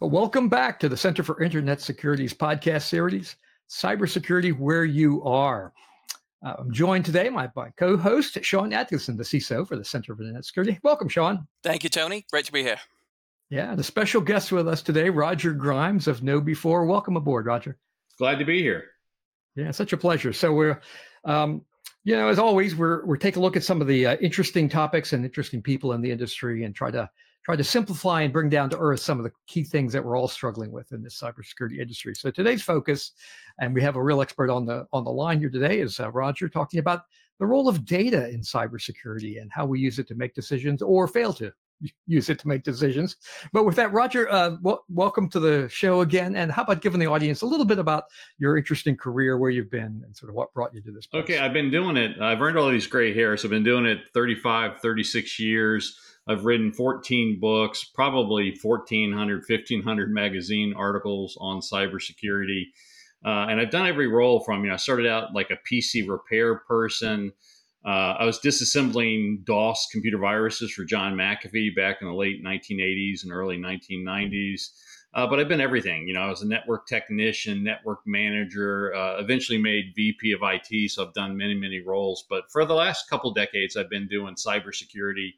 Well, welcome back to the Center for Internet Security's podcast series, Cybersecurity Where You Are. Uh, I'm joined today by my co-host Sean Atkinson, the CISO for the Center for Internet Security. Welcome, Sean. Thank you, Tony. Great to be here. Yeah, the special guest with us today, Roger Grimes of KnowBe4. Welcome aboard, Roger. Glad to be here. Yeah, such a pleasure. So we're, um, you know, as always, we're we're taking a look at some of the uh, interesting topics and interesting people in the industry and try to try to simplify and bring down to earth some of the key things that we're all struggling with in this cybersecurity industry. So today's focus, and we have a real expert on the on the line here today, is uh, Roger talking about the role of data in cybersecurity and how we use it to make decisions or fail to use it to make decisions. But with that, Roger, uh, w- welcome to the show again. And how about giving the audience a little bit about your interesting career, where you've been, and sort of what brought you to this place? Okay, I've been doing it. I've earned all these gray hairs. I've been doing it 35, 36 years. I've written 14 books, probably 1,400, 1,500 magazine articles on cybersecurity. Uh, and I've done every role from, you know, I started out like a PC repair person. Uh, I was disassembling DOS computer viruses for John McAfee back in the late 1980s and early 1990s. Uh, but I've been everything. You know, I was a network technician, network manager, uh, eventually made VP of IT. So I've done many, many roles. But for the last couple decades, I've been doing cybersecurity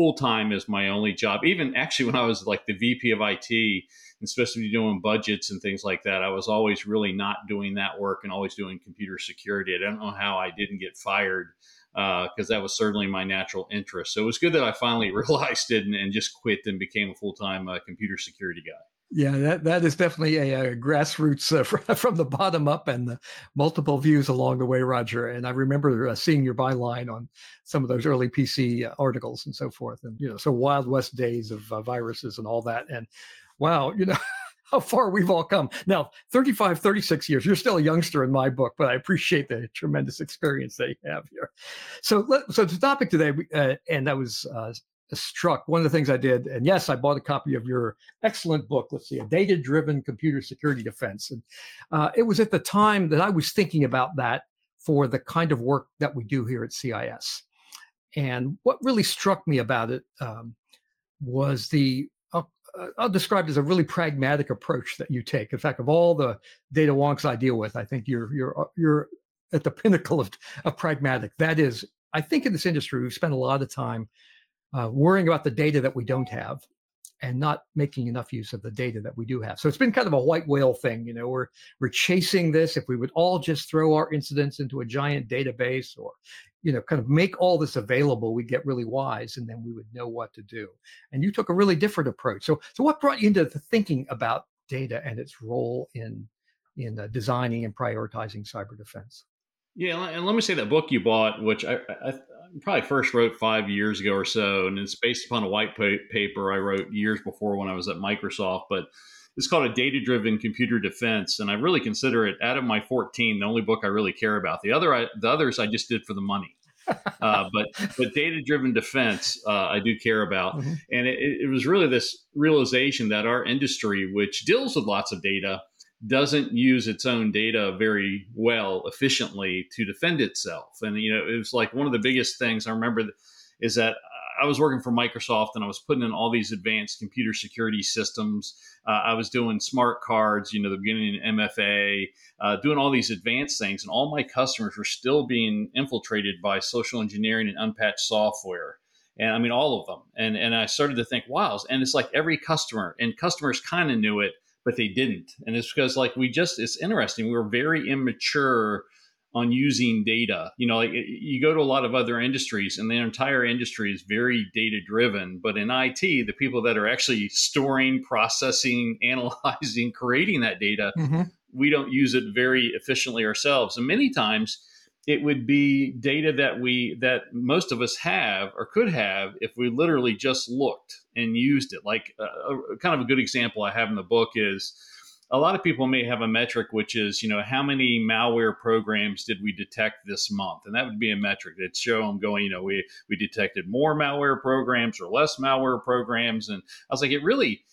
full time as my only job. Even actually, when I was like the VP of IT, and especially doing budgets and things like that, I was always really not doing that work and always doing computer security. I don't know how I didn't get fired because uh, that was certainly my natural interest. So it was good that I finally realized it and, and just quit and became a full time uh, computer security guy. Yeah, that, that is definitely a, a grassroots uh, from the bottom up and the multiple views along the way, Roger. And I remember uh, seeing your byline on some of those early PC uh, articles and so forth. And, you know, so Wild West days of uh, viruses and all that. And wow, you know, how far we've all come. Now, 35, 36 years, you're still a youngster in my book, but I appreciate the tremendous experience that you have here. So, so the topic today, uh, and that was uh, struck one of the things I did, and yes, I bought a copy of your excellent book. Let's see, a data-driven computer security defense, and uh, it was at the time that I was thinking about that for the kind of work that we do here at CIS. And what really struck me about it um, was the I'll, I'll, describe it as a really pragmatic approach that you take. In fact, of all the data wonks I deal with, I think you're you're you're at the pinnacle of, of pragmatic. That is, I think in this industry we spend a lot of time uh, worrying about the data that we don't have and not making enough use of the data that we do have. So it's been kind of a white whale thing, you know, we're we're chasing this. If we would all just throw our incidents into a giant database or, you know, kind of make all this available, we'd get really wise and then we would know what to do. And you took a really different approach. So so what brought you into the thinking about data and its role in in uh, designing and prioritizing cyber defense? Yeah, and let me say that book you bought, which I, I, probably first wrote five years ago or so, and it's based upon a white paper I wrote years before when I was at Microsoft. But it's called a data driven computer defense, and I really consider it out of my 14 the only book I really care about. The other, I, the others I just did for the money. uh, but but data driven defense uh, I do care about, mm-hmm. and it, it was really this realization that our industry, which deals with lots of data, doesn't use its own data very well efficiently to defend itself and you know it was like one of the biggest things i remember is that i was working for microsoft and i was putting in all these advanced computer security systems uh, i was doing smart cards you know the beginning in mfa uh, doing all these advanced things and all my customers were still being infiltrated by social engineering and unpatched software and I mean all of them. And and I started to think, wow, and it's like every customer, and customers kind of knew it, but they didn't. And it's because like we just it's interesting. We were very immature on using data. You know, like you go to a lot of other industries and the entire industry is very data driven, but in IT, the people that are actually storing, processing, analyzing, creating that data, mm-hmm. we don't use it very efficiently ourselves. And many times it would be data that we that most of us have or could have if we literally just looked and used it. Like uh, a, kind of a good example i have in the book is a lot of people may have a metric which is you know how many malware programs did we detect this month? And that would be a metric. That show them going you know we we detected more malware programs or less malware programs. And i was like it really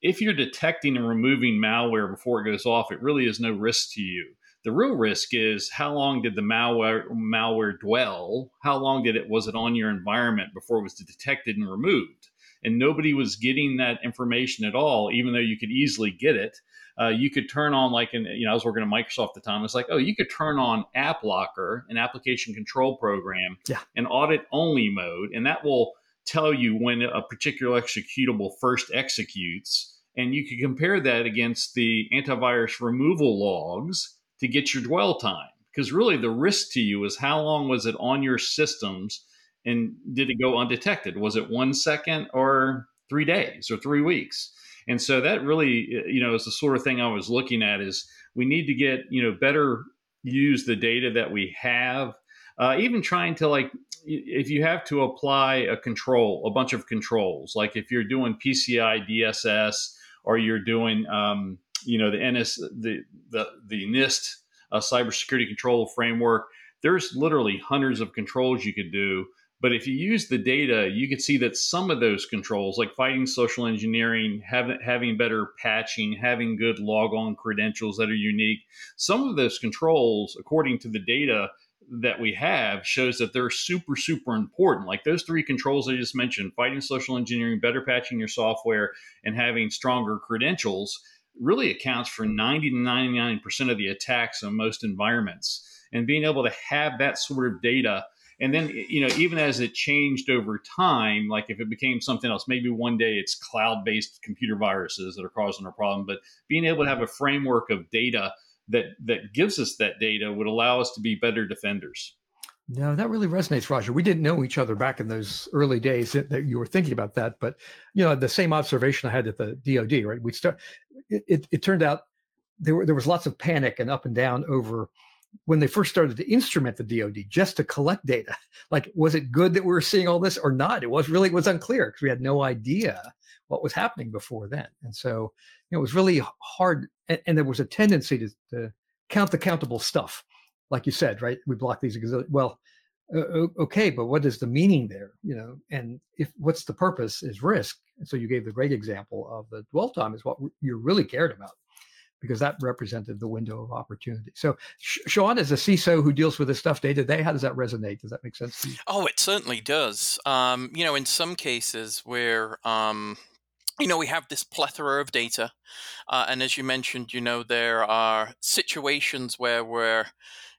if you're detecting and removing malware before it goes off it really is no risk to you the real risk is how long did the malware malware dwell how long did it was it on your environment before it was detected and removed and nobody was getting that information at all even though you could easily get it uh, you could turn on like in you know I was working at Microsoft at the time. It's like oh you could turn on AppLocker, an application control program, yeah. and audit only mode, and that will tell you when a particular executable first executes, and you could compare that against the antivirus removal logs to get your dwell time. Because really, the risk to you is how long was it on your systems, and did it go undetected? Was it one second or three days or three weeks? And so that really, you know, is the sort of thing I was looking at is we need to get, you know, better use the data that we have. Uh, even trying to like, if you have to apply a control, a bunch of controls, like if you're doing PCI DSS or you're doing, um, you know, the NS, the the the NIST uh, cybersecurity control framework. There's literally hundreds of controls you could do but if you use the data, you can see that some of those controls, like fighting social engineering, having, having better patching, having good logon credentials that are unique, some of those controls, according to the data that we have, shows that they're super, super important. Like those three controls I just mentioned fighting social engineering, better patching your software, and having stronger credentials really accounts for 90 to 99% of the attacks in most environments. And being able to have that sort of data and then you know even as it changed over time like if it became something else maybe one day it's cloud-based computer viruses that are causing a problem but being able to have a framework of data that that gives us that data would allow us to be better defenders no, that really resonates, Roger. We didn't know each other back in those early days that, that, you were thinking about that, but you know the same observation I had at the DoD. Right, we start. It, it, turned out there were there was lots of panic and up and down over when they first started to instrument the DoD just to collect data. Like, was it good that we were seeing all this or not? It was really it was unclear because we had no idea what was happening before then. And so, you know, it was really hard. And, and there was a tendency to, to, count the countable stuff, like you said, right? We block these. Well, uh, okay, but what is the meaning there? You know, and if what's the purpose is risk. And so you gave the great example of the dwell time is what you really cared about because that represented the window of opportunity. So, Sean, as a CISO who deals with this stuff day to day, how does that resonate? Does that make sense to you? Oh, it certainly does. Um, you know, in some cases where um, you know, we have this plethora of data. Uh, and as you mentioned, you know, there are situations where we're,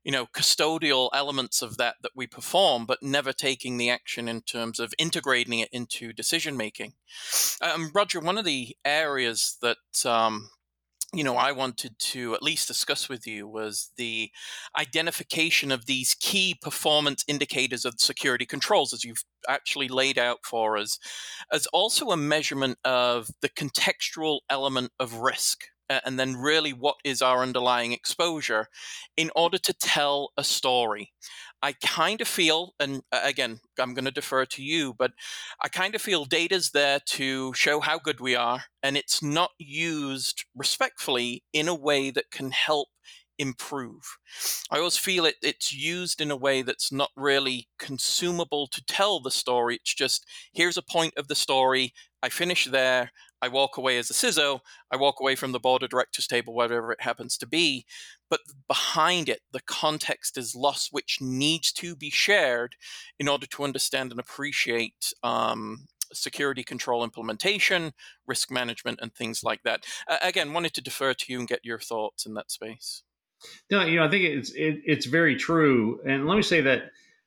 you know, custodial elements of that that we perform, but never taking the action in terms of integrating it into decision making. Um, Roger, one of the areas that um, you know I wanted to at least discuss with you was the identification of these key performance indicators of security controls as you've actually laid out for us as also a measurement of the contextual element of risk and then really what is our underlying exposure in order to tell a story. I kind of feel, and again, I'm going to defer to you, but I kind of feel data's there to show how good we are, and it's not used respectfully in a way that can help improve. I always feel it it's used in a way that's not really consumable to tell the story. It's just here's a point of the story. I finish there. I walk away as a CISO. I walk away from the board of directors table, whatever it happens to be. But behind it, the context is lost, which needs to be shared in order to understand and appreciate um, security control implementation, risk management, and things like that. Uh, again, wanted to defer to you and get your thoughts in that space. No, you know, I think it's it, it's very true. And let me say that,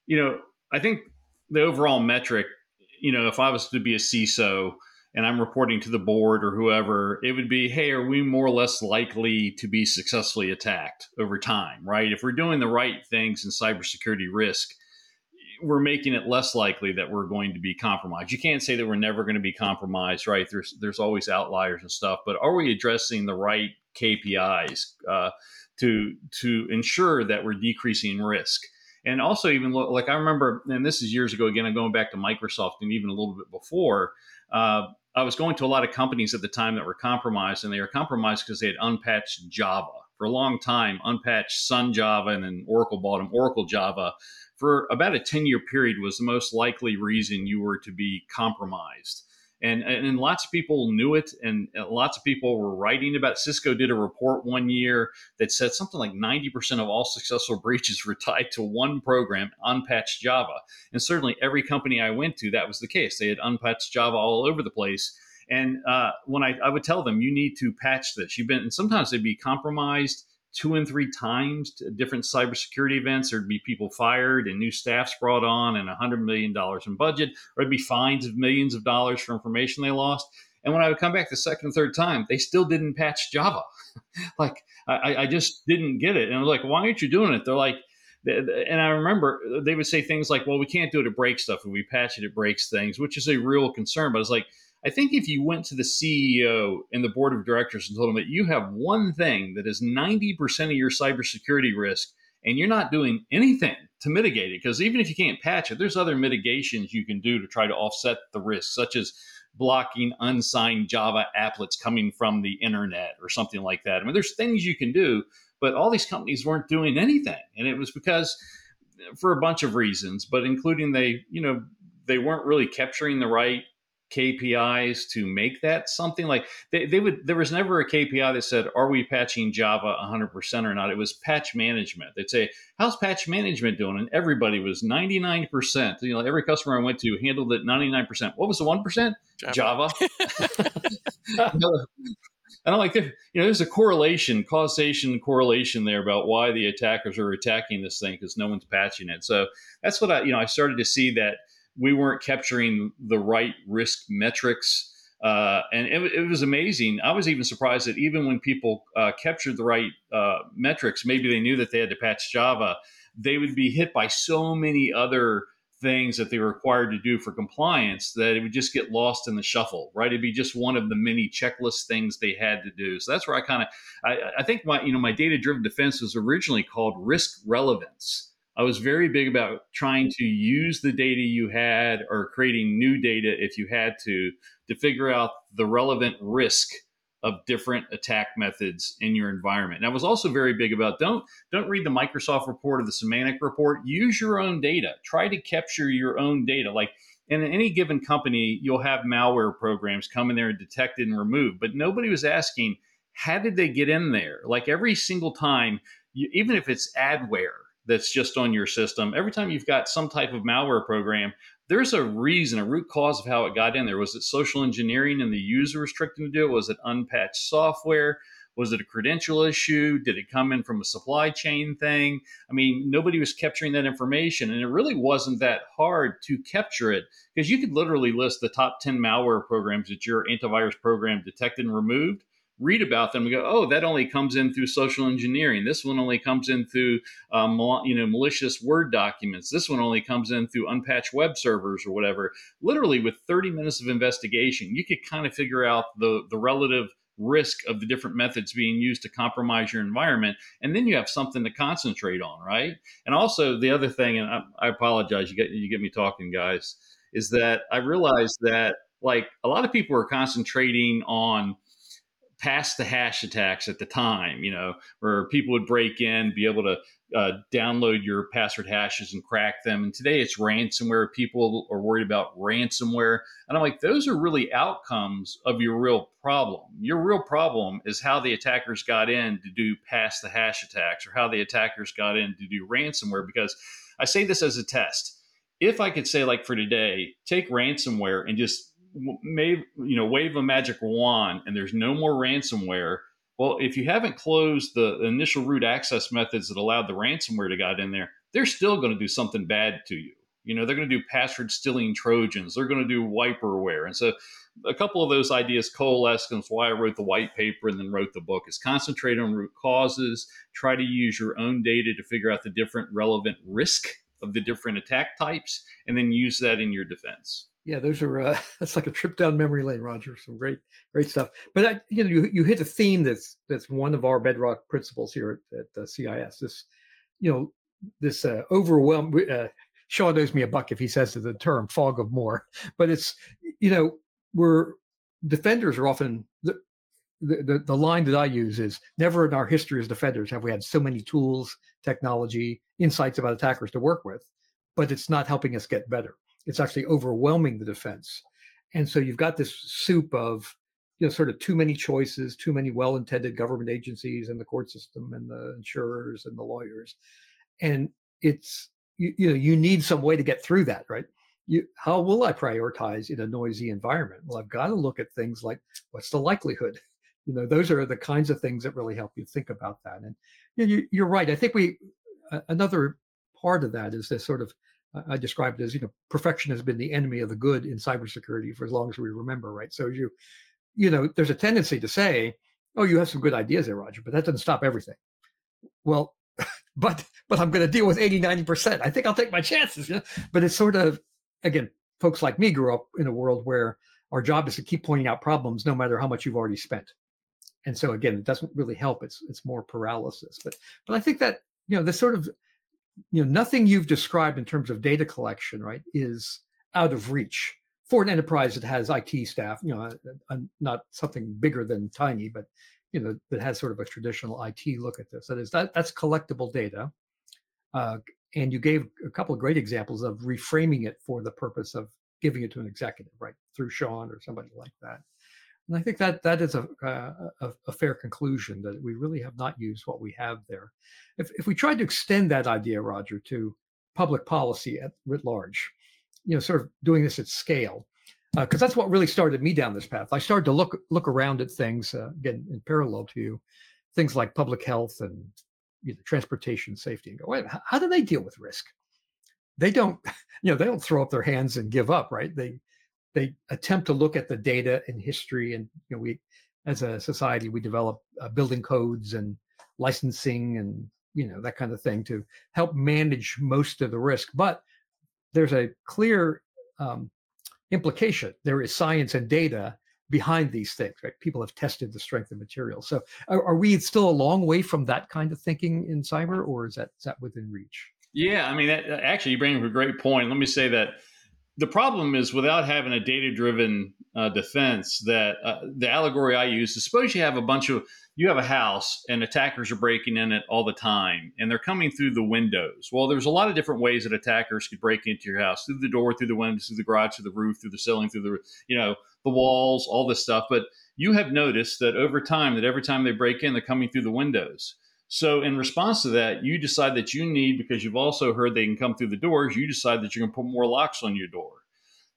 you know, I think the overall metric, you know, if I was to be a CISO and I'm reporting to the board or whoever, it would be, hey, are we more or less likely to be successfully attacked over time, right? If we're doing the right things in cybersecurity risk, we're making it less likely that we're going to be compromised. You can't say that we're never going to be compromised, right? There's there's always outliers and stuff, but are we addressing the right KPIs uh, to to ensure that we're decreasing risk? And also, even look, like I remember, and this is years ago. Again, I'm going back to Microsoft and even a little bit before. Uh, I was going to a lot of companies at the time that were compromised, and they were compromised because they had unpatched Java for a long time. Unpatched Sun Java, and then Oracle bought them. Oracle Java for about a ten year period was the most likely reason you were to be compromised and, and lots of people knew it and lots of people were writing about it. cisco did a report one year that said something like 90% of all successful breaches were tied to one program unpatched java. And certainly every company i went to that was the case. They had unpatched java all over the place. And uh, when I, I would tell them you need to patch this. You've been and sometimes they'd be compromised two and three times different cybersecurity events. There'd be people fired and new staffs brought on and $100 million in budget, or it'd be fines of millions of dollars for information they lost. And when I would come back the second and third time, they still didn't patch Java. like, I, I just didn't get it. And I was like, why aren't you doing it? They're like, and I remember they would say things like, well, we can't do it to break stuff. If we patch it, it breaks things, which is a real concern. But it's like, I think if you went to the CEO and the board of directors and told them that you have one thing that is 90% of your cybersecurity risk and you're not doing anything to mitigate it, because even if you can't patch it, there's other mitigations you can do to try to offset the risk, such as blocking unsigned Java applets coming from the internet or something like that. I mean, there's things you can do, but all these companies weren't doing anything. And it was because uh, for a bunch of reasons, but including they, you know, they weren't really capturing the right KPIs to make that something? Like they, they would there was never a KPI that said are we patching Java 100% or not? It was patch management. They'd say how's patch management doing? And everybody was 99% you know every customer I went to handled it 99% what was the 1% Java, Java. and I'm like, you know, there's a correlation, causation correlation there about why the attackers are attacking this thing because no one's patching it. So that's what I, you know, I started to see that we weren't capturing the right risk metrics. Uh, and it, it, was amazing. I was even surprised that even when people uh, captured the right uh, metrics, maybe they knew that they had to patch Java, they would be hit by so many other things that they were required to do for compliance that it would just get lost in the shuffle, right? It'd be just one of the many checklist things they had to do. So that's where I kind of, I, I think my, you know, my data driven defense was originally called risk relevance I was very big about trying to use the data you had or creating new data if you had to to figure out the relevant risk of different attack methods in your environment. And I was also very big about don't don't read the Microsoft report or the Symantec report. Use your own data. Try to capture your own data. Like in any given company, you'll have malware programs come in there and detect and remove. But nobody was asking how did they get in there? Like every single time, you, even if it's adware, that's just on your system. Every time you've got some type of malware program, there's a reason, a root cause of how it got in there. Was it social engineering and the user restricting to do it? Was it unpatched software? Was it a credential issue? Did it come in from a supply chain thing? I mean, nobody was capturing that information, and it really wasn't that hard to capture it because you could literally list the top 10 malware programs that your antivirus program detected and removed read about them and go, oh, that only comes in through social engineering. This one only comes in through, um, you know, malicious Word documents. This one only comes in through unpatched web servers or whatever. Literally, with 30 minutes of investigation, you could kind of figure out the the relative risk of the different methods being used to compromise your environment and then you have something to concentrate on right and also the other thing and i, I apologize you get you get me talking guys is that i realized that like a lot of people are concentrating on pass the hash attacks at the time, you know, where people would break in, be able to uh, download your password hashes and crack them. And today it's ransomware. People are worried about ransomware. And I'm like, those are really outcomes of your real problem. Your real problem is how the attackers got in to do pass the hash attacks or how the attackers got in to do ransomware. Because I say this as a test. If I could say, like for today, take ransomware and just may you know wave a magic wand and there's no more ransomware. Well if you haven't closed the initial root access methods that allowed the ransomware to get in there they're still going to do something bad to you. You know they're going to do password stealing trojans. They're going to do wiperware. And so a couple of those ideas coalesced and why i wrote the white paper and then wrote the book is concentrate on root causes try to use your own data to figure out the different relevant risk of the different attack types and then use that in your defense yeah, those are uh, that's like a trip down memory lane, Roger. Some great, great stuff. But I, you know, you, you hit a theme that's that's one of our bedrock principles here at, at uh, CIS. This, you know, this uh, overwhelm. Uh, Sean owes me a buck if he says the term fog of more. But it's you know we're defenders are often the, the, the line that I use is never in our history as defenders have we had so many tools, technology, insights about attackers to work with, but it's not helping us get better. It's actually overwhelming the defense. And so you've got this soup of you know sort of too many choices, too many well-intended government agencies and the court system and the insurers and the lawyers. And it's you, you know you need some way to get through that, right? You, how will I prioritize in a noisy environment? Well, I've got to look at things like what's the likelihood you know those are the kinds of things that really help you think about that and you, you're right i think we another part of that is this sort of i described as you know perfection has been the enemy of the good in cybersecurity for as long as we remember right? So you you know there's a tendency to say oh you have some good ideas there roger but that doesn't stop everything. Well but but i'm going to deal with 80 90% i think i'll take my chances you know? but it's sort of again folks like me grew up in a world where our job is to keep pointing out problems no matter how much you've already spent. And so again it doesn't really help. It's it's more paralysis. But but i think that you know this sort of you know nothing you've described in terms of data collection right is out of reach for an enterprise that has IT staff, you know, a, a, not something bigger than tiny, but you know, that has sort of a traditional IT look at this. That is that that's collectible data, uh, and you gave a couple of great examples of reframing it for the purpose of giving it to an executive, right, through Sean or somebody like that. And I think that that is a, a, a, fair conclusion that we really have not used what we have there. If, if we tried to extend that idea, Roger, to public policy at writ large, you know, sort of doing this at scale, because uh, that's what really started me down this path. I started to look look around at things uh, again in parallel to you, things like public health and you know, transportation safety, and go, wait, how, how do they deal with risk? They don't, you know, they don't throw up their hands and give up, right? They they attempt to look at the data and history and you know we as a society we develop uh, building codes and licensing and you know that kind of thing to help manage most of the risk. But there's a clear um, implication. There is science and data behind these things right? People have tested the strength of materials so are, are we still a long way from that kind of thinking in cyber or is that is that within reach? Yeah i mean that, actually you bring up a great point. Let me say that the problem is without having a data driven uh, defense that uh, the allegory I use is suppose you have a bunch of you have a house and attackers are breaking in it all the time and they're coming through the windows. Well, there's a lot of different ways that attackers could break into your house through the door, through the windows, through the garage, through the roof, through the ceiling, through the you know the walls, all this stuff. But you have noticed that over time that every time they break in, they're coming through the windows. So, in response to that, you decide that you need, because you've also heard they can come through the doors, you decide that you're going to put more locks on your door.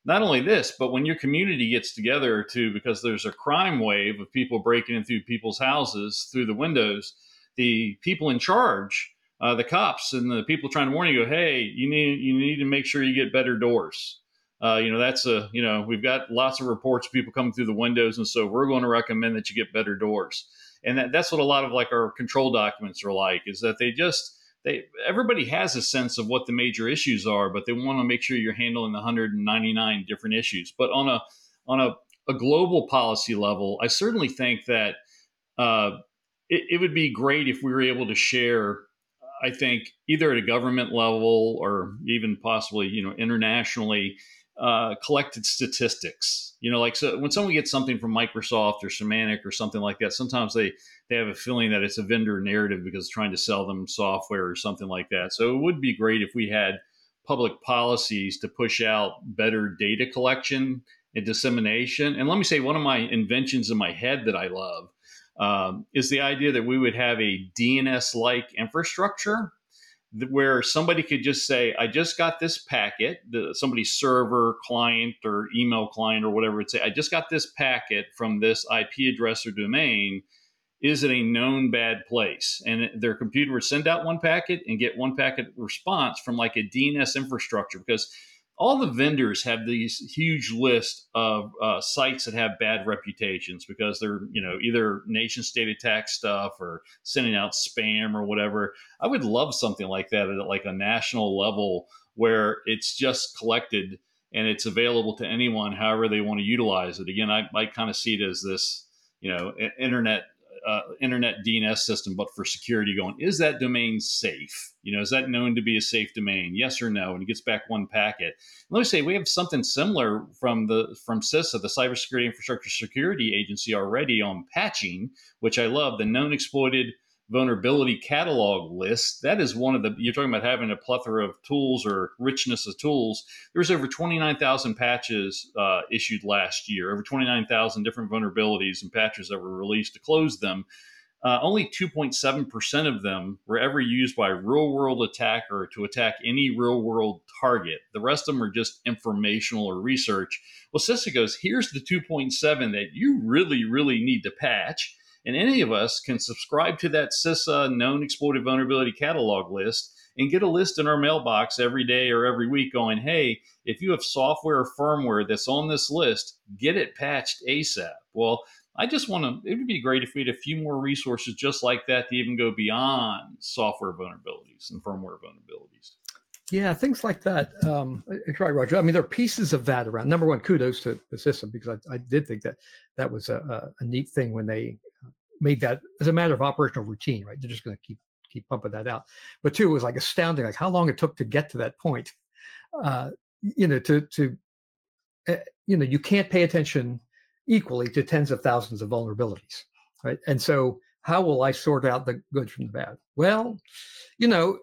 Not only this, but when your community gets together to, because there's a crime wave of people breaking in through people's houses through the windows, the people in charge, uh, the cops and the people trying to warn you, go, hey, you need you need to make sure you get better doors. Uh, you know, that's a, you know, we've got lots of reports of people coming through the windows. And so we're going to recommend that you get better doors and that, that's what a lot of like our control documents are like is that they just they everybody has a sense of what the major issues are but they want to make sure you're handling the 199 different issues. But on a on a, a global policy level i certainly think that uh, it, it would be great if we were able to share i think either at a government level or even possibly you know internationally uh, collected statistics. You know, like so when someone gets something from Microsoft or Symantec or something like that, sometimes they they have a feeling that it's a vendor narrative because trying to sell them software or something like that. So it would be great if we had public policies to push out better data collection and dissemination. And let me say, one of my inventions in my head that I love um, is the idea that we would have a DNS like infrastructure where somebody could just say, I just got this packet, the, somebody's server client or email client or whatever would say, I just got this packet from this IP address or domain. Is it a known bad place? And their computer would send out one packet and get one packet response from like a DNS infrastructure because all the vendors have these huge list of uh, sites that have bad reputations because they're you know either nation state attack stuff or sending out spam or whatever. I would love something like that at like a national level where it's just collected and it's available to anyone however they want to utilize it. Again i, I kind of see it as this you know internet uh, internet DNS system, but for security, going, is that domain safe? You know, is that known to be a safe domain? Yes or no? And it gets back one packet. let me say we have something similar from the from CISA, the Cybersecurity Infrastructure Security Agency, already on patching, which I love. The known exploited vulnerability catalog list. That is one of the, you're talking about having a plethora of tools or richness of tools. There's over 29,000 patches uh, issued last year, over 29,000 different vulnerabilities and patches that were released to close them. Uh, only 2.7% of them were ever used by real world attacker to attack any real world target. The rest of them are just informational or research. Well, CISA goes, here's the 2.7 that you really, really need to patch and any of us can subscribe to that CISA known exploited vulnerability catalog list and get a list in our mailbox every day or every week going, hey, if you have software or firmware that's on this list, get it patched ASAP. Well, I just want to, it would be great if we had a few more resources just like that to even go beyond software vulnerabilities and firmware vulnerabilities. Yeah, things like that. Um, right, Roger. I mean, there are pieces of that around. Number one, kudos to the CISA because I, I did think that that was a, a, neat thing when they made that as a matter of operational routine, right? They're just going to keep keep pumping that out. But two, it was like astounding, like how long it took to get to that point. Uh, you know, to to uh, you know, you can't pay attention equally to tens of thousands of vulnerabilities, right? And so, how will I sort out the good from the bad? Well, you know,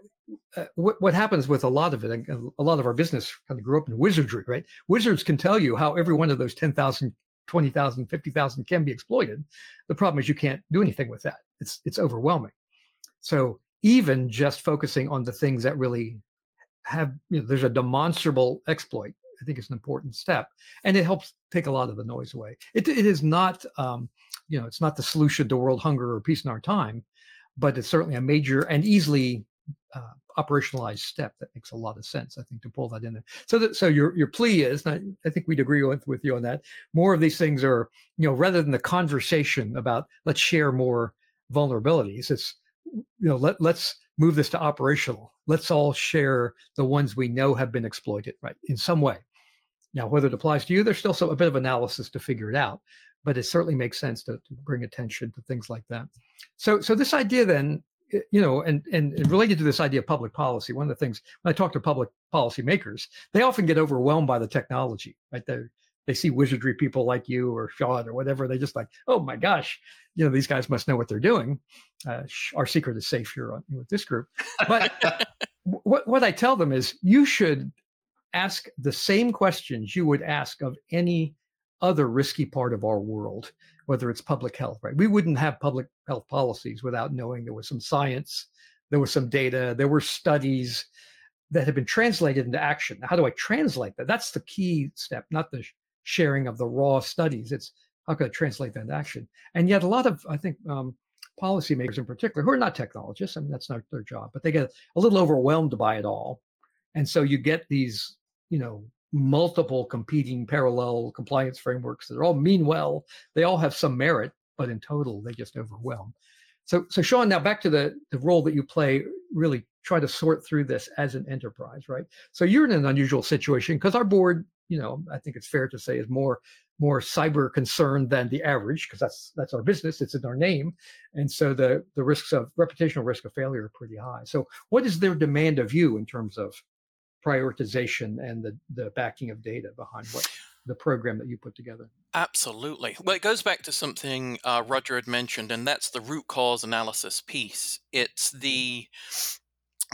uh, what, what happens with a lot of it, a lot of our business kind of grew up in wizardry, right? Wizards can tell you how every one of those 10,000 20,000, 50,000 can be exploited. The problem is you can't do anything with that. It's it's overwhelming. So even just focusing on the things that really have, you know, there's a demonstrable exploit. I think it's an important step, and it helps take a lot of the noise away. It, it is not, um, you know, it's not the solution to world hunger or peace in our time, but it's certainly a major and easily uh, operationalized step that makes a lot of sense. I think to pull that in there. So that so your your plea is, I, I think we'd agree with with you on that. More of these things are, you know, rather than the conversation about let's share more vulnerabilities, it's you know let let's move this to operational. Let's all share the ones we know have been exploited, right, in some way. Now, whether it applies to you, there's still some, a bit of analysis to figure it out, but it certainly makes sense to, to bring attention to things like that. So, so this idea then you know, and, and related to this idea of public policy, one of the things when I talk to public policy makers, they often get overwhelmed by the technology, right? They they see wizardry people like you or Sean or whatever. They just like, oh my gosh, you know, these guys must know what they're doing. Uh, our secret is safe here on, with this group. But what what I tell them is, you should ask the same questions you would ask of any other risky part of our world whether it's public health, right? We wouldn't have public health policies without knowing there was some science, there was some data, there were studies that had been translated into action. How do I translate that? That's the key step, not the sharing of the raw studies. It's how can I translate that into action? And yet, a lot of, I think, um, policymakers in particular, who are not technologists, I mean, that's not their job, but they get a little overwhelmed by it all. And so you get these, you know, multiple competing parallel compliance frameworks that all mean well. They all have some merit, but in total, they just overwhelm. So, so Sean, now back to the, the role that you play, really try to sort through this as an enterprise, right? So you're in an unusual situation because our board, you know, I think it's fair to say is more more cyber concerned than the average because that's that's our business it's in our name and so the the risks of reputational risk of failure are pretty high so what is their demand of you in terms of prioritization and the, the backing of data behind what the program that you put together. Absolutely. Well, it goes back to something uh, Roger had mentioned, and that's the root cause analysis piece. It's the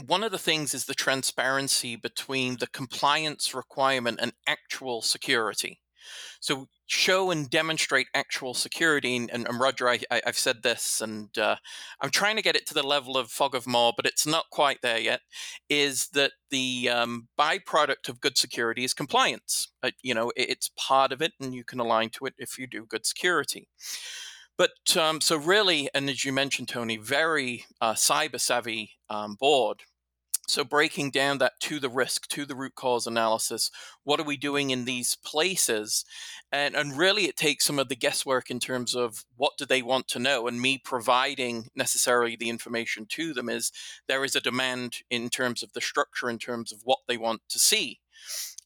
one of the things is the transparency between the compliance requirement and actual security. So show and demonstrate actual security. And, and Roger, I, have said this, and uh, I'm trying to get it to the level of fog of more, but it's not quite there yet. Is that the um, byproduct of good security is compliance? Uh, you know, it, it's part of it, and you can align to it if you do good security. But um, so really, and as you mentioned, Tony, very uh, cyber savvy um, board so, breaking down that to the risk, to the root cause analysis, what are we doing in these places? And, and really, it takes some of the guesswork in terms of what do they want to know, and me providing necessarily the information to them is there is a demand in terms of the structure, in terms of what they want to see.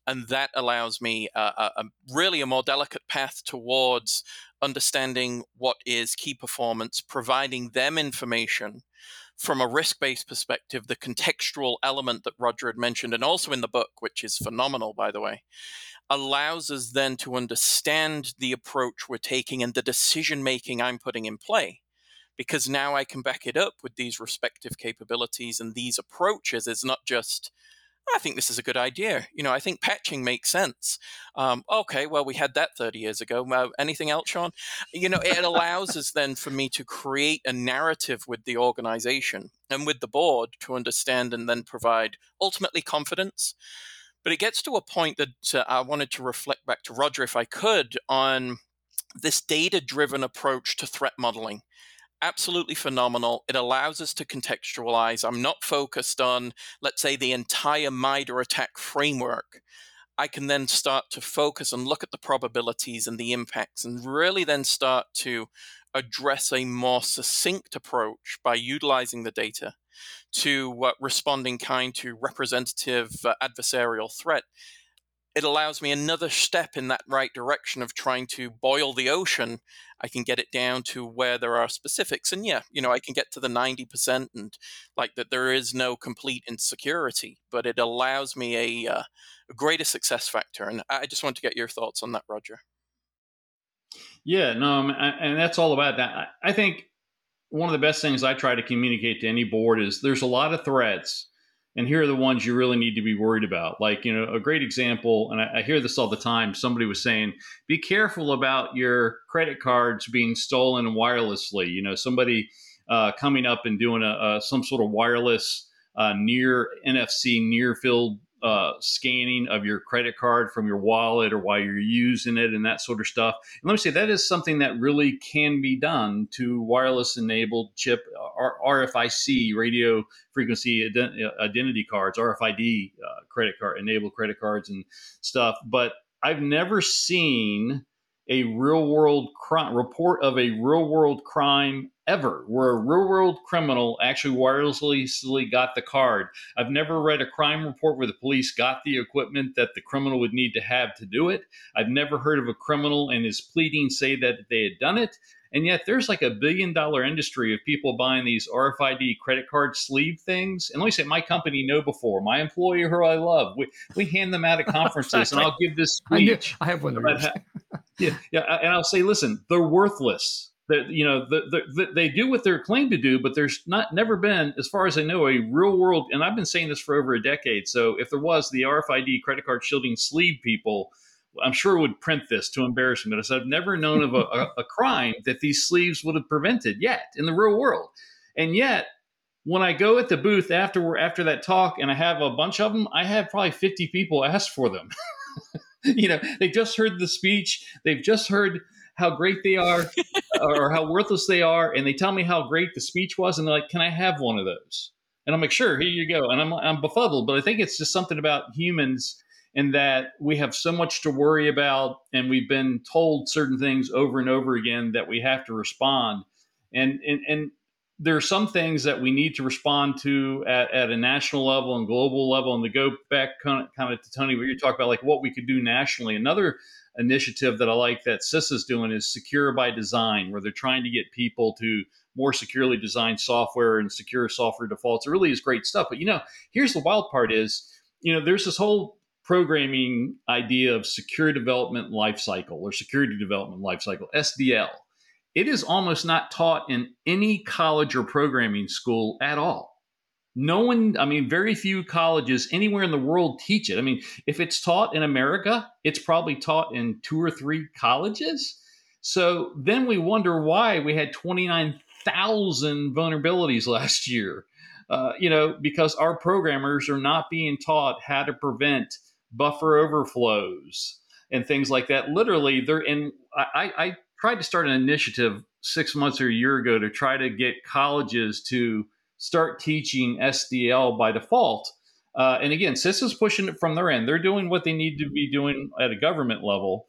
and that allows me a, a, a really a more delicate path towards understanding what is key performance, providing them information from a risk based perspective, the contextual element that Roger had mentioned, and also in the book, which is phenomenal, by the way, allows us then to understand the approach we're taking and the decision making I'm putting in play. Because now I can back it up with these respective capabilities and these approaches. It's not just I think this is a good idea. You know, I think patching makes sense. Um, okay, well, we had that 30 years ago. Uh, anything else, Sean? You know, it allows us then for me to create a narrative with the organization and with the board to understand and then provide ultimately confidence. But it gets to a point that uh, I wanted to reflect back to Roger, if I could, on this data driven approach to threat modeling absolutely phenomenal. It allows us to contextualize. I'm not focused on, let's say, the entire MITRE ATT&CK framework. I can then start to focus and look at the probabilities and the impacts and really then start to address a more succinct approach by utilizing the data to uh, responding kind to representative uh, adversarial threat it allows me another step in that right direction of trying to boil the ocean. I can get it down to where there are specifics. And yeah, you know, I can get to the 90% and like that there is no complete insecurity, but it allows me a, uh, a greater success factor. And I just want to get your thoughts on that, Roger. Yeah, no, and that's all about that. I think one of the best things I try to communicate to any board is there's a lot of threats and here are the ones you really need to be worried about. Like, you know, a great example, and I, I, hear this all the time. Somebody was saying, be careful about your credit cards being stolen wirelessly. You know, somebody uh, coming up and doing a, a some sort of wireless uh, near NFC near field uh, scanning of your credit card from your wallet or while you're using it and that sort of stuff. And let me say that is something that really can be done to wireless enabled chip RFIC radio frequency identity cards, RFID uh, credit card enabled credit cards and stuff. But I've never seen a real world crime report of a real world crime ever where a real world criminal actually wirelessly got the card. I've never read a crime report where the police got the equipment that the criminal would need to have to do it. I've never heard of a criminal and his pleading say that they had done it. And yet there's like a billion dollar industry of people buying these RFID credit card sleeve things. And let me say, my company KnowBe4, my employer who I love, we, we hand them out at conferences and I'll give this speech. I, I have one of those. yeah, yeah. And I'll say, listen, they're worthless that you know the, the, the, they do what they're claimed to do but there's not never been as far as i know a real world and i've been saying this for over a decade so if there was the rfid credit card shielding sleeve people i'm sure would print this to embarrass me but i've never known of a, a, a crime that these sleeves would have prevented yet in the real world and yet when I go at the booth after after that talk and I have a bunch of them, I have probably 50 people ask for them. you know, they just heard the speech, they've just heard how great they are or how worthless they are, and they tell me how great the speech was, and they're like, "Can I have one of those?" And I'm like, "Sure, here you go." And I'm I'm befuddled, but I think it's just something about humans in that we have so much to worry about, and we've been told certain things over and over again that we have to respond, and and and there are some things that we need to respond to at, at a national level and global level. And to go back kind of, kind of to Tony, where you talk about like what we could do nationally. Another initiative that I like that CIS is doing is Secure by Design, where they're trying to get people to more securely design software and secure software defaults. It really is great stuff. But you know, here's the wild part is, you know, there's this whole programming idea of secure development lifecycle or security development lifecycle, SDL. It is almost not taught in any college or programming school at all. No one i mean very few colleges anywhere in the world teach it. I mean if it's taught in america it's probably taught in two or three colleges. So then we wonder why we had 29000 vulnerabilities last year uh, you know because our programmers are not being taught how to prevent buffer overflows and things like that. Literally they're in I, I tried to start an initiative six months or a year ago to try to get colleges to start teaching SDL by default. Uh, and again, CISA is pushing it from their end. They're doing what they need to be doing at a government level.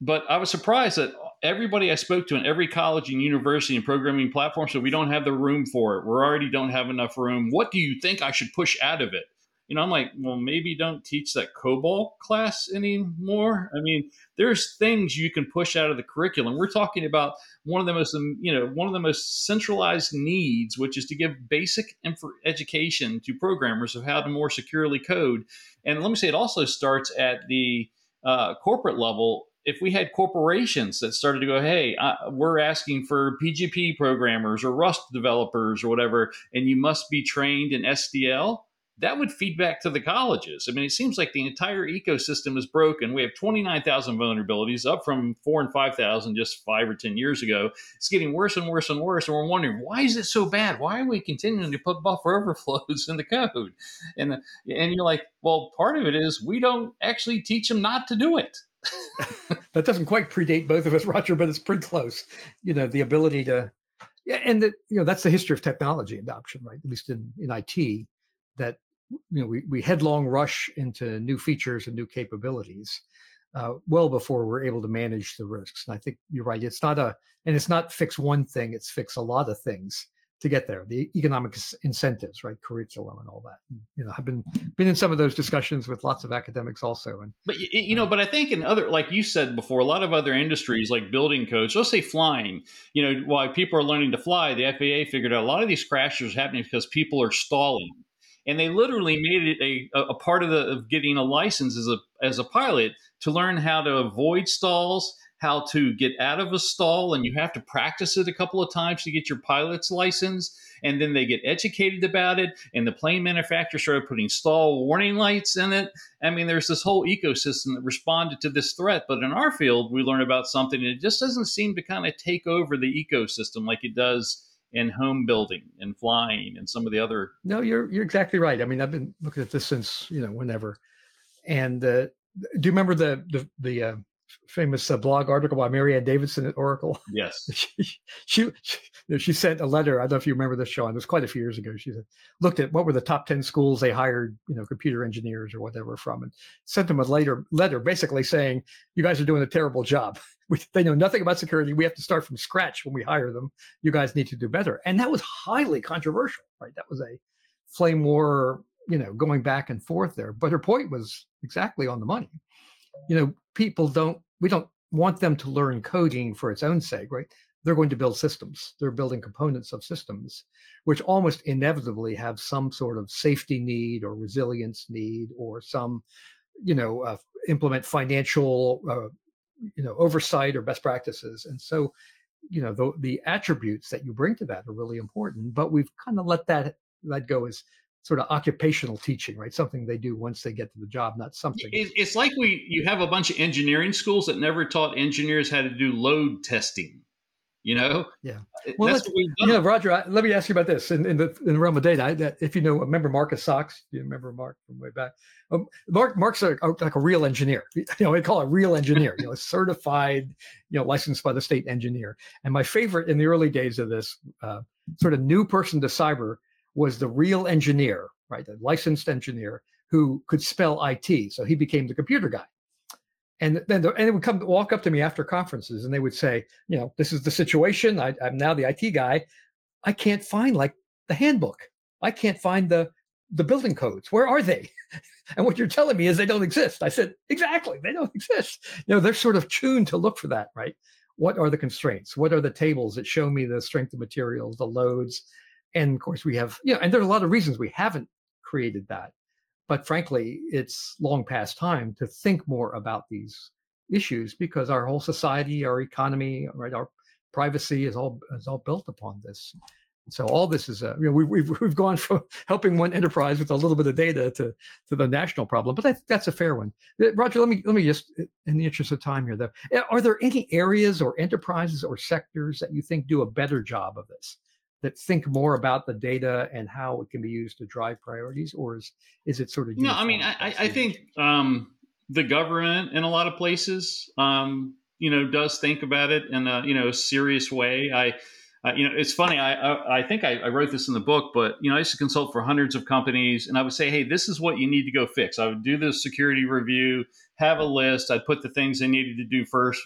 But I was surprised that everybody I spoke to in every college and university and programming platform said we don't have the room for it. We already don't have enough room. What do you think I should push out of it? You know, I'm like, well, maybe don't teach that COBOL class anymore. I mean, there's things you can push out of the curriculum. We're talking about one of the most, um, you know, one of the most centralized needs, which is to give basic inf- education to programmers of how to more securely code. And let me say, it also starts at the uh, corporate level if we had corporations that started to go, hey, uh, we're asking for PGP programmers or Rust developers or whatever, and you must be trained in SDL, that would feed back to the colleges. I mean, it seems like the entire ecosystem is broken. We have 29,000 vulnerabilities, up from four and 5,000 just five or 10 years ago. It's getting worse and worse and worse. And we're wondering, why is it so bad? Why are we continuing to put buffer overflows in the code? And, and you're like, well, part of it is we don't actually teach them not to do it. that doesn't quite predate both of us, Roger, but it's pretty close. You know, the ability to, yeah, and that you know that's the history of technology adoption, right? At least in in IT, that you know we, we headlong rush into new features and new capabilities uh, well before we're able to manage the risks. And i think you're right it's not a and it's not fix one thing it's fix a lot of things to get there the economic incentives right curriculum and all that. You know i've been been in some of those discussions with lots of academics also and but you know uh, but i think in other like you said before a lot of other industries like building codes let's say flying you know while people are learning to fly the faa figured out a lot of these crashes are happening because people are stalling and they literally made it a, a part of the of getting a license as a as a pilot to learn how to avoid stalls how to get out of a stall and you have to practice it a couple of times to get your pilot's license. And then they get educated about it and the plane manufacturer started putting stall warning lights in it. I mean there's this whole ecosystem that responded to this threat but in our field we learn about something and it just doesn't seem to kind of take over the ecosystem like it does in home building and flying and some of the other. No, you're you're exactly right. I mean, I've been looking at this since you know whenever. And uh, do you remember the the the uh, famous uh, blog article by Mary Ann Davidson at Oracle? Yes. she, she, she she sent a letter. I don't know if you remember this, Sean. It was quite a few years ago. She said, looked at what were the top ten schools they hired, you know, computer engineers or whatever from, and sent them a later letter basically saying, "You guys are doing a terrible job." we, they know nothing about security. We have to start from scratch when we hire them. You guys need to do better. And that was highly controversial, right? That was a flame war, you know, going back and forth there. But her point was exactly on the money. You know, people don't, we don't want them to learn coding for its own sake, right? They're going to build systems. They're building components of systems, which almost inevitably have some sort of safety need or resilience need or some, you know, uh, implement financial uh, you know oversight or best practices and so you know the, the attributes that you bring to that are really important but we've kind of let that let go as sort of occupational teaching right? Something they do once they get to the job not something it's like we you have a bunch of engineering schools that never taught engineers how to do load testing you know? Yeah. Well that's you know roger I, let me ask you about this in, in the in the realm of data. I, if you know remember marcus do you remember mark from way back? Um, mark mark's a, a, like a real engineer. You know we call it a real engineer you know a certified you know licensed by the state engineer. And my favorite in the early days of this uh, sort of new person to cyber was the real engineer right the licensed engineer who could spell it so he became the computer guy. And then the, and they would come walk up to me after conferences and they would say you know this is the situation. I, i'm now the it guy. I can't find like the handbook. I can't find the the building codes. Where are they? And what you're telling me is they don't exist. I said exactly. They don't exist. You know they're sort of tuned to look for that right? What are the constraints? What are the tables that show me the strength of materials the loads and of course we have you know and there are a lot of reasons we haven't created that but frankly, it's long past time to think more about these issues because our whole society, our economy, right, our privacy is all is all built upon this. So all this is a, you know, we, we've we've gone from helping one enterprise with a little bit of data to to the national problem, but that, that's a fair one. Uh, Roger, let me let me just, in the interest of time here, though, are there any areas or enterprises or sectors that you think do a better job of this? That think more about the data and how it can be used to drive priorities, or is is it sort of? No, I mean, I, I think um, the government in a lot of places, um, you know, does think about it in a you know serious way. I. Uh, you know, it's funny. I I, I think I, I, wrote this in the book, but you know, I used to consult for hundreds of companies, and I would say, "Hey, this is what you need to go fix." I would do the security review, have a list. I'd put the things they needed to do first,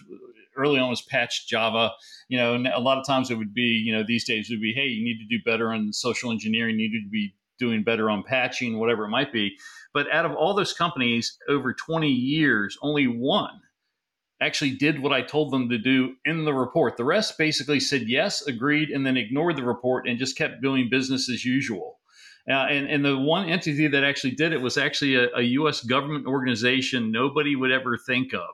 early on was patch Java. You know, and a lot of times it would be, you know, these days would be, hey, you need to do better on social engineering. You need to be doing better on patching, whatever it might be. But out of all those companies over 20 years, only one actually did what I told them to do in the report. The rest basically said yes, agreed, and then ignored the report and just kept doing business as usual. Uh, and, and the one entity that actually did it was actually a, a U.S. government organization nobody would ever think of.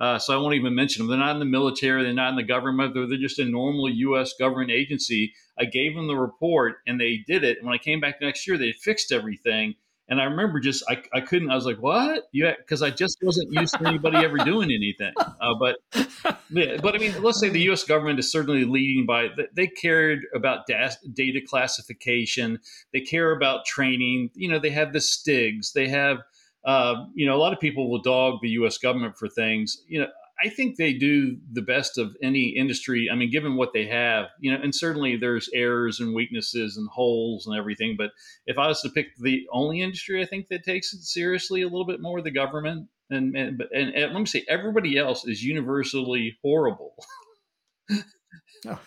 Uh, so I won't even mention them. They're not in the military. They're not in the government. They're, they're just a normal U.S. government agency. I gave them the report, and they did it. And when I came back next year, they fixed everything. And I remember just I, I couldn't I was like what yeah because I just wasn't used to anybody ever doing anything uh, but yeah, but I mean let's say the U.S. government is certainly leading by they cared about data classification they care about training you know they have the STIGs they have uh, you know a lot of people will dog the U.S. government for things you know I think they do the best of any industry. I mean, given what they have, you know, and certainly there's errors and weaknesses and holes and everything. But if I was to pick the only industry I think that takes it seriously a little bit more, the government, and and and, and let me say, everybody else is universally horrible. oh.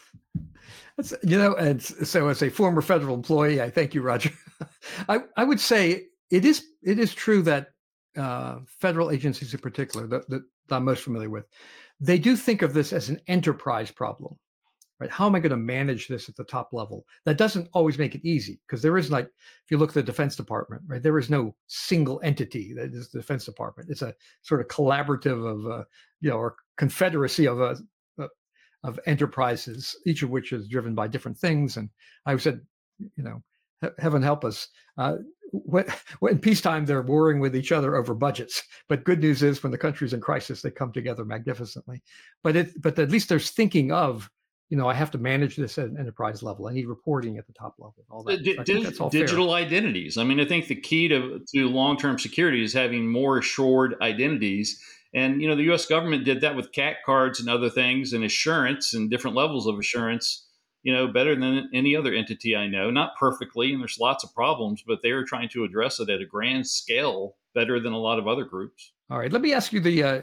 That's, you know, and so as a former federal employee, I thank you, Roger. I, I would say it is it is true that uh, federal agencies in particular that, that I'm most familiar with, they do think of this as an enterprise problem, right? How am I going to manage this at the top level? That doesn't always make it easy because there is like, if you look at the Defense Department, right, there is no single entity that is the Defense Department. It's a sort of collaborative of, uh, you know, or confederacy of a, uh, of enterprises, each of which is driven by different things. And I said, you know, heaven help us. Uh, when, when peacetime, they're warring with each other over budgets. But good news is, when the country's in crisis, they come together magnificently. But it, but at least there's thinking of, you know, I have to manage this at an enterprise level. I need reporting at the top level. All that. D- all digital fair. identities. I mean, I think the key to to long term security is having more assured identities. And you know, the U.S. government did that with CAC cards and other things, and assurance and different levels of assurance you know, better than any other entity I know. Not perfectly, and there's lots of problems, but they are trying to address it at a grand scale better than a lot of other groups. All right, let me ask you the uh,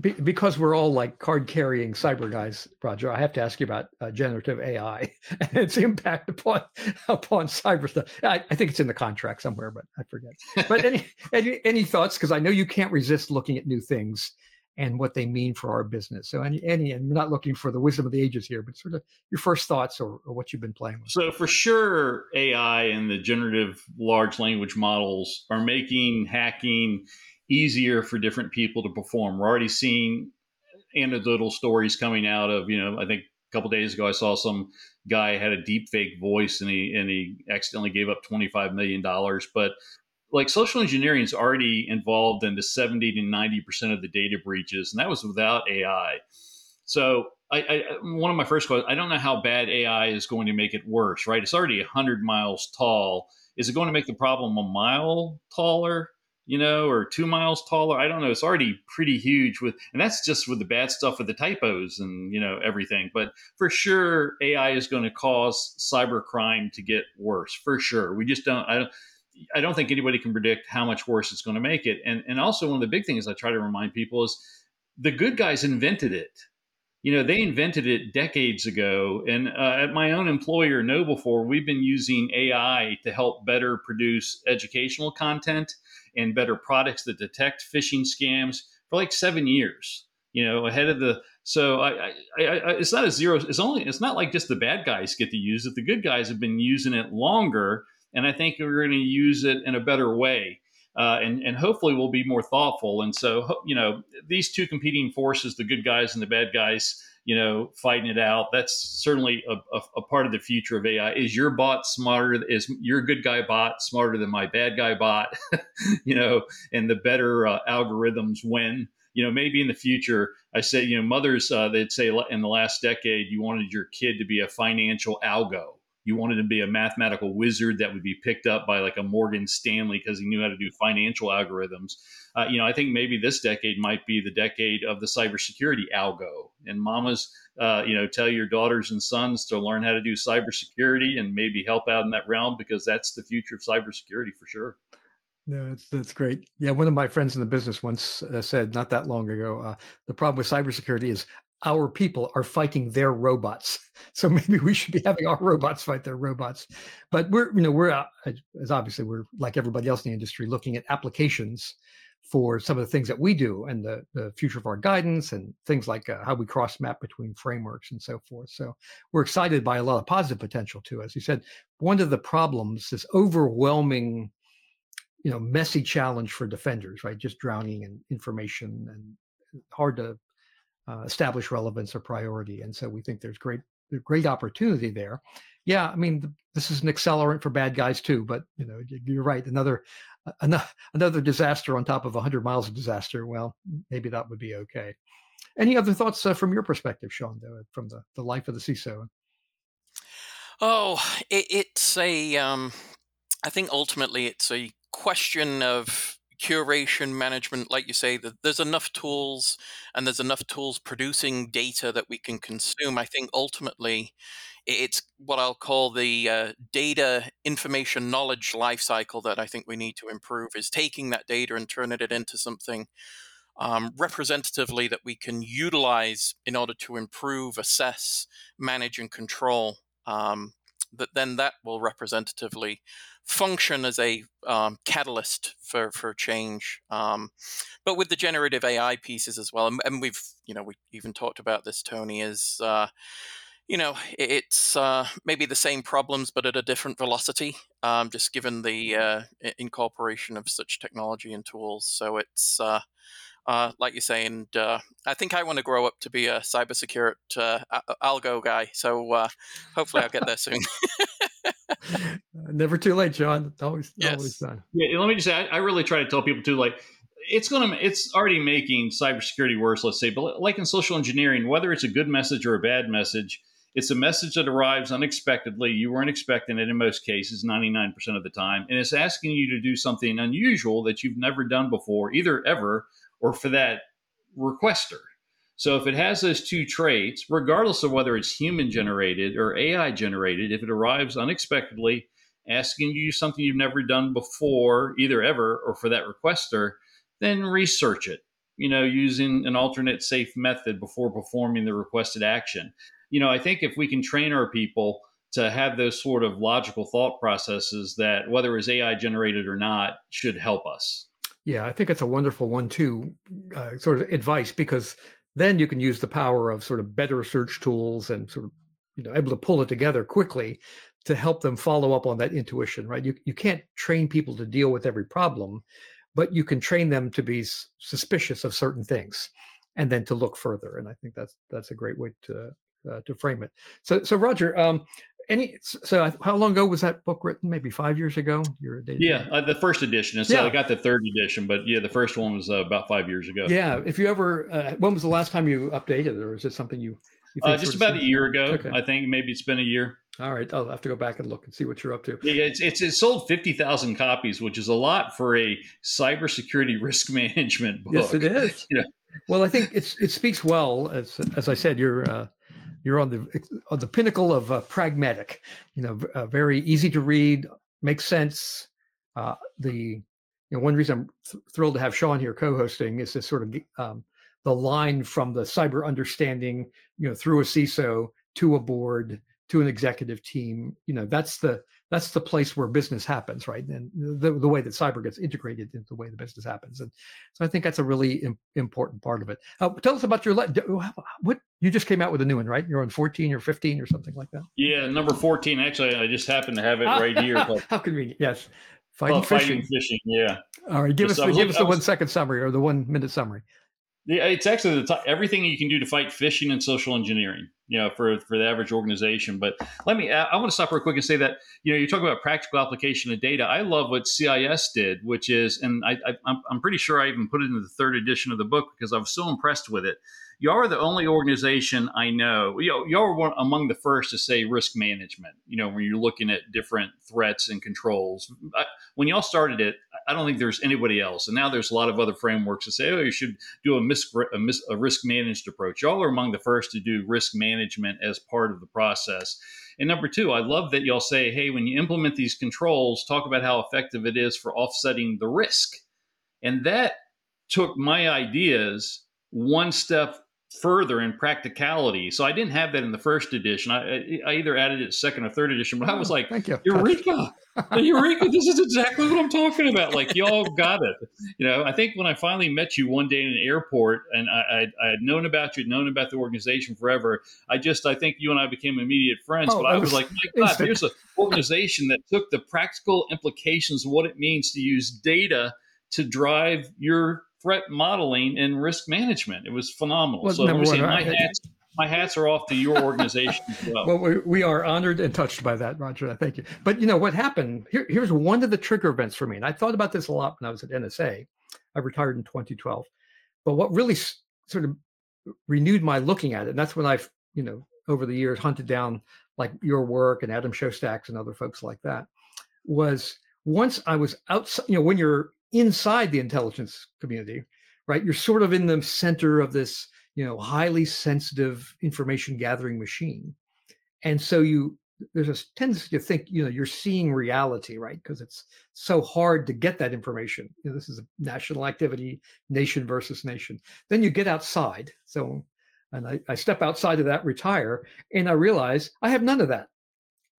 because we're all like card carrying cyber guys, Roger. I have to ask you about uh, generative AI and its impact upon upon cyber stuff. I, I, think it's in the contract somewhere, but I forget. But any any, any thoughts? Because I know you can't resist looking at new things and what they mean for our business. So, any, any, and we're not looking for the wisdom of the ages here, but sort of your first thoughts or, or, what you've been playing with. So, for sure, AI and the generative large language models are making hacking easier for different people to perform. We're already seeing anecdotal stories coming out of, you know, I think a couple days ago I saw some guy had a deep fake voice and he and he accidentally gave up 25 million dollars but like social engineering is already involved in the 70 to 90% of the data breaches, and that was without AI. So I, I, one of my first questions, I don't know how bad AI is going to make it worse, right? It's already 100 miles tall. Is it going to make the problem a mile taller, you know, or two miles taller? I don't know. It's already pretty huge with, and that's just with the bad stuff with the typos and, you know, everything. But for sure, AI is going to cause cyber crime to get worse, for sure. We just don't, I don't, I don't think anybody can predict how much worse it's going to make it. And and also one of the big things I try to remind people is the good guys invented it. You know, they invented it decades ago. And uh, at my own employer, KnowBe4, we've been using AI to help better produce educational content and better products that detect phishing scams for like seven years. You know, ahead of the so I, I, I, it's not a zero. It's only it's not like just the bad guys get to use it. The good guys have been using it longer and I think we're going to use it in a better way. Uh, and, and hopefully we'll be more thoughtful. And so, you know, these two competing forces, the good guys and the bad guys, you know, fighting it out. That's certainly a, a, a, part of the future of AI. Is your bot smarter? Is your good guy bot smarter than my bad guy bot? you know, and the better uh, algorithms win. You know, maybe in the future, I say, you know, mothers, uh, they'd say in the last decade, you wanted your kid to be a financial algo you wanted to be a mathematical wizard that would be picked up by like a Morgan Stanley because he knew how to do financial algorithms. Uh, you know, I think maybe this decade might be the decade of the cybersecurity algo. And mamas, uh, you know, tell your daughters and sons to learn how to do cybersecurity and maybe help out in that realm because that's the future of cybersecurity for sure. No, that's, that's great. Yeah, one of my friends in the business once uh, said not that long ago, uh, the problem with cybersecurity is our people are fighting their robots. So maybe we should be having our robots fight their robots. But we're, you know, we're uh, as obviously we're like everybody else in the industry looking at applications for some of the things that we do and the, the future of our guidance and things like uh, how we cross map between frameworks and so forth. So we're excited by a lot of positive potential too. As you said, one of the problems, this overwhelming, you know, messy challenge for defenders, right? Just drowning in information and hard to uh, establish relevance or priority. And so we think there's great great opportunity there. Yeah, I mean, this is an accelerant for bad guys too. But you know, you're right. Another another disaster on top of 100 miles of disaster. Well, maybe that would be okay. Any other thoughts uh, from your perspective, Sean, though, from the, the life of the CISO? Oh, it, it's a. Um, I think ultimately it's a question of curation management like you say that there's enough tools and there's enough tools producing data that we can consume i think ultimately it's what I'll call the uh, data information knowledge lifecycle that I think we need to improve is taking that data and turning it into something um, representatively that we can utilize in order to improve, assess, manage, and control. Um, that then that will representatively function as a um, catalyst for for change. Um, but with the generative AI pieces as well, and, and, we've you know we even talked about this, Tony, is uh, you know, it's uh, maybe the same problems, but at a different velocity, um, just given the uh, incorporation of such technology and tools. So it's, uh, uh like you're saying, uh, I think I want to grow up to be a cybersecurity uh, algo guy. So hopefully I'll get there soon. Never too late, John. Always, yes. always done. Yeah, let me just say, I, I really try to tell people too, like, it's going to it's already making cybersecurity worse let's say but like in social engineering whether it's a good message or a bad message it's a message that arrives unexpectedly. You weren't expecting it in most cases, 99% of the time. And it's asking you to do something unusual that you've never done before, either ever or for that requester. So if it has those two traits, regardless of whether it's human generated or AI generated, if it arrives unexpectedly, asking you something you've never done before, either ever or for that requester, then research it, you know, using an alternate safe method before performing the requested action you know, I think if we can train our people to have those sort of logical thought processes that whether it's AI generated or not should help us. Yeah, I think it's a wonderful one too, uh, sort of advice because then you can use the power of sort of better search tools and sort of you know able to pull it together quickly to help them follow up on that intuition, right? You you can't train people to deal with every problem, but you can train them to be suspicious of certain things and then to look further. And I think that's that's a great way to uh, to frame it. So, so Roger, um, any so how long ago was that book written? Maybe five years ago. Your yeah, uh, the first edition. And so yeah. I got the third edition, but yeah, the first one was uh, about five years ago. Yeah. If you ever, uh, when was the last time you updated, or is it something you? you uh, just about a year ago. Okay. I think maybe it's been a year. All right, I'll have to go back and look and see what you're up to. Yeah, it's it's, it's sold fifty thousand copies, which is a lot for a cybersecurity risk management book. Yes, it is. you know? Well, I think it's it speaks well as as I said, you're uh, you're on the on the pinnacle of uh, pragmatic. You know, uh, very easy to read, makes sense. Uh, the you know one reason I'm th- thrilled to have Sean here co-hosting is this sort of um, the line from the cyber understanding, you know, through a CISO to a board to an executive team. You know, that's the that's the place where business happens, right? And the, the way that cyber gets integrated into the way the business happens. And so I think that's a really Im- important part of it. Uh, tell us about your, le- what you just came out with a new one, right? You're on 14 or 15 or something like that. Yeah. Number 14. Actually, I just happen to have it right here. How convenient. Yes. Fighting, phishing. fighting phishing. Yeah. All right. Give us, the, give us the one second summary or the one minute summary. Yeah, it's actually the t- everything you can do to fight phishing and social engineering. You know, for for the average organization. But let me, I, want to stop real quick and say that you know you talk about practical application of data. I love what CIS did, which is, and I, I I'm, I'm pretty sure I even put it in the third edition of the book because I was so impressed with it y'all are the only organization I know. Y'all are among the first to say risk management. You know, when you're looking at different threats and controls. When y'all started it, I don't think there's anybody else. And now there's a lot of other frameworks that say, oh, you should do a, mis- a, mis- a risk managed approach. Y'all are among the first to do risk management as part of the process. And number two, I love that y'all say, hey, when you implement these controls, talk about how effective it is for offsetting the risk. And that took my ideas one step further in practicality. So I didn't have that in the first edition. I, I either added it second or third edition, but I was oh, like, Thank you. Eureka! Eureka! This is exactly what I'm talking about. Like y'all got it. You know, I think when I finally met you one day in an airport, and I, I, I had known about you, known about the organization forever. I just, I think you and I became immediate friends. Oh, but I was, was like, my God, here's an organization that took the practical implications of what it means to use data to drive your threat modeling and risk management. It was phenomenal. Well, so say, my hats, my hats are off to your organization as well. well, we, we are honored and touched by that, Roger. Thank you. But you know what happened? Here, here's one of the trigger events for me, and I thought about this a lot when I was at NSA. I retired in 2012, but what really sort of renewed my looking at it, and that's when I've you know over the years hunted down like your work and Adam Shostak's and other folks like that, was once I was outside. You know, when you're inside the intelligence community, right? You're sort of in the center of this, you know, highly sensitive information gathering machine. And so you there's a tendency to think, you know, you're seeing reality, right? Because it's so hard to get that information. You know, this is a national activity, nation versus nation. Then you get outside. So and I, I step outside of that, retire, and I realize I have none of that.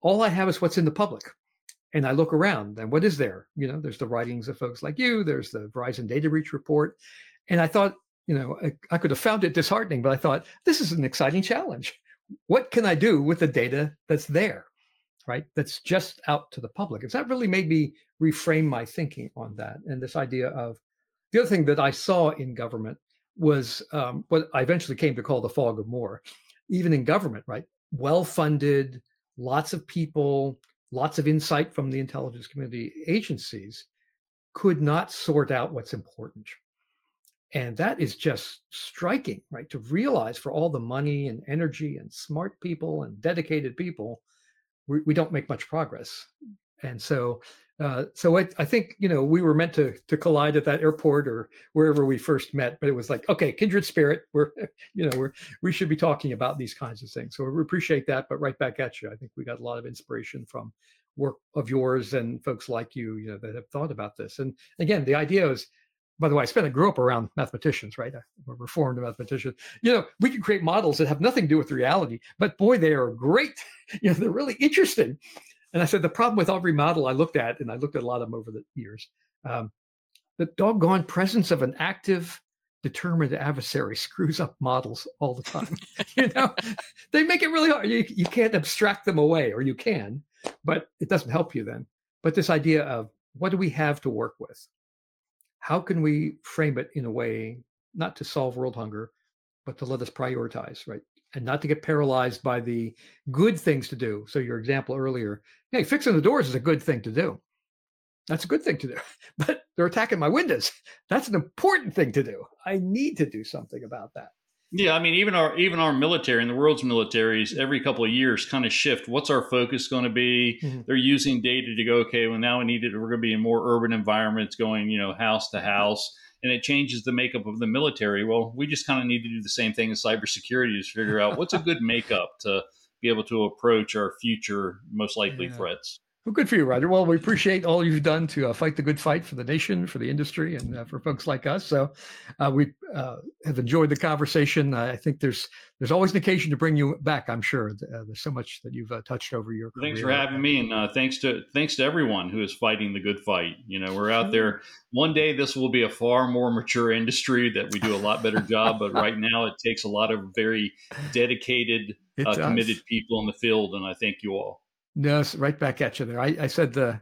All I have is what's in the public and I look around and what is there? You know, there's the writings of folks like you, there's the Verizon data breach report. And I thought, you know, I, I, could have found it disheartening, but I thought this is an exciting challenge. What can I do with the data that's there, right? That's just out to the public. It's that really made me reframe my thinking on that. And this idea of the other thing that I saw in government was um, what I eventually came to call the fog of war. Even in government, right? Well funded, lots of people, lots of insight from the intelligence community agencies could not sort out what's important. And that is just striking, right? To realize for all the money and energy and smart people and dedicated people, we, we don't make much progress. And so uh, so I, I, think you know we were meant to to collide at that airport or wherever we first met, but it was like okay, kindred spirit. We're you know we're we should be talking about these kinds of things. So we appreciate that, but right back at you. I think we got a lot of inspiration from work of yours and folks like you, you know, that have thought about this. And again, the idea is, by the way, I spent I grew up around mathematicians, right? A reformed mathematician. You know, we can create models that have nothing to do with reality, but boy, they are great. You know, they're really interesting. And I said, the problem with every model I looked at, and I looked at a lot of them over the years, um, the doggone presence of an active, determined adversary screws up models all the time. you know, they make it really hard. You, you can't abstract them away, or you can, but it doesn't help you then. But this idea of what do we have to work with? How can we frame it in a way not to solve world hunger, but to let us prioritize, right? and not to get paralyzed by the good things to do. So your example earlier, hey, fixing the doors is a good thing to do. That's a good thing to do. But they're attacking my windows. That's an important thing to do. I need to do something about that. Yeah, I mean, even our even our military and the world's militaries every couple of years kind of shift. What's our focus going to be? Mm-hmm. They're using data to go. Okay, well now we need it. We're going to be in more urban environments, going you know house to house and it changes the makeup of the military. Well, we just kind of need to do the same thing in cybersecurity to figure out what's a good makeup to be able to approach our future most likely yeah. threats. Well, good for you, Roger. Well, we appreciate all you've done to uh, fight the good fight for the nation, for the industry, and uh, for folks like us. So, uh, we uh, have enjoyed the conversation. I think there's there's always an occasion to bring you back. I'm sure uh, there's so much that you've uh, touched over your. Career. Thanks for having me, and thanks to thanks to everyone who is fighting the good fight. You know, we're out there. One day, this will be a far more mature industry that we do a lot better job. But right now, it takes a lot of very dedicated, committed people in the field, and I thank you all. No, right back at you there. I, I said the,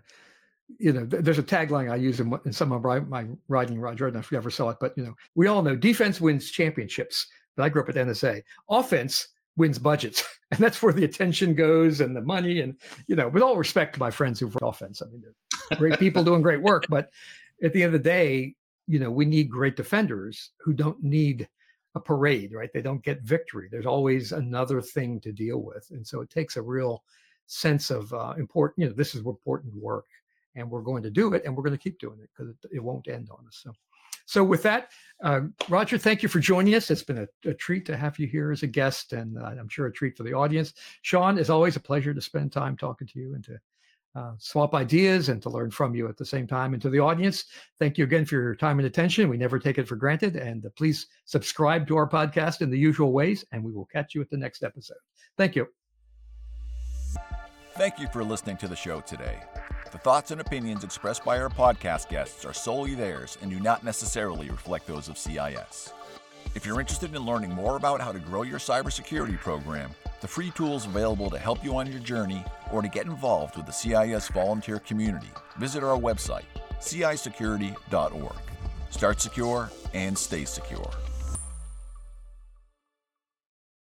you know, there's a tagline I use in, in some of my, my writing, Roger. I don't know if you ever saw it, but you know, we all know defense wins championships. But I grew up at NSA. Offense wins budgets, and that's where the attention goes and the money. And you know, with all respect to my friends who've offense, I mean, they're great people doing great work. But at the end of the day, you know, we need great defenders who don't need a parade, right? They don't get victory. There's always another thing to deal with, and so it takes a real sense of uh, important, you know, this is important work and we're going to do it and we're going to keep doing it because it, it, won't end on us. So, so with that, uh, Roger, thank you for joining us. It's been a, a treat to have you here as a guest and uh, I'm sure a treat for the audience. Sean, it's always a pleasure to spend time talking to you and to uh, swap ideas and to learn from you at the same time. And to the audience, thank you again for your time and attention. We never take it for granted. And uh, please subscribe to our podcast in the usual ways, and we will catch you at the next episode. Thank you. Thank you for listening to the show today. The thoughts and opinions expressed by our podcast guests are solely theirs and do not necessarily reflect those of CIS. If you're interested in learning more about how to grow your cybersecurity program, the free tools available to help you on your journey, or to get involved with the CIS volunteer community, visit our website, cisecurity.org. Start secure and stay secure.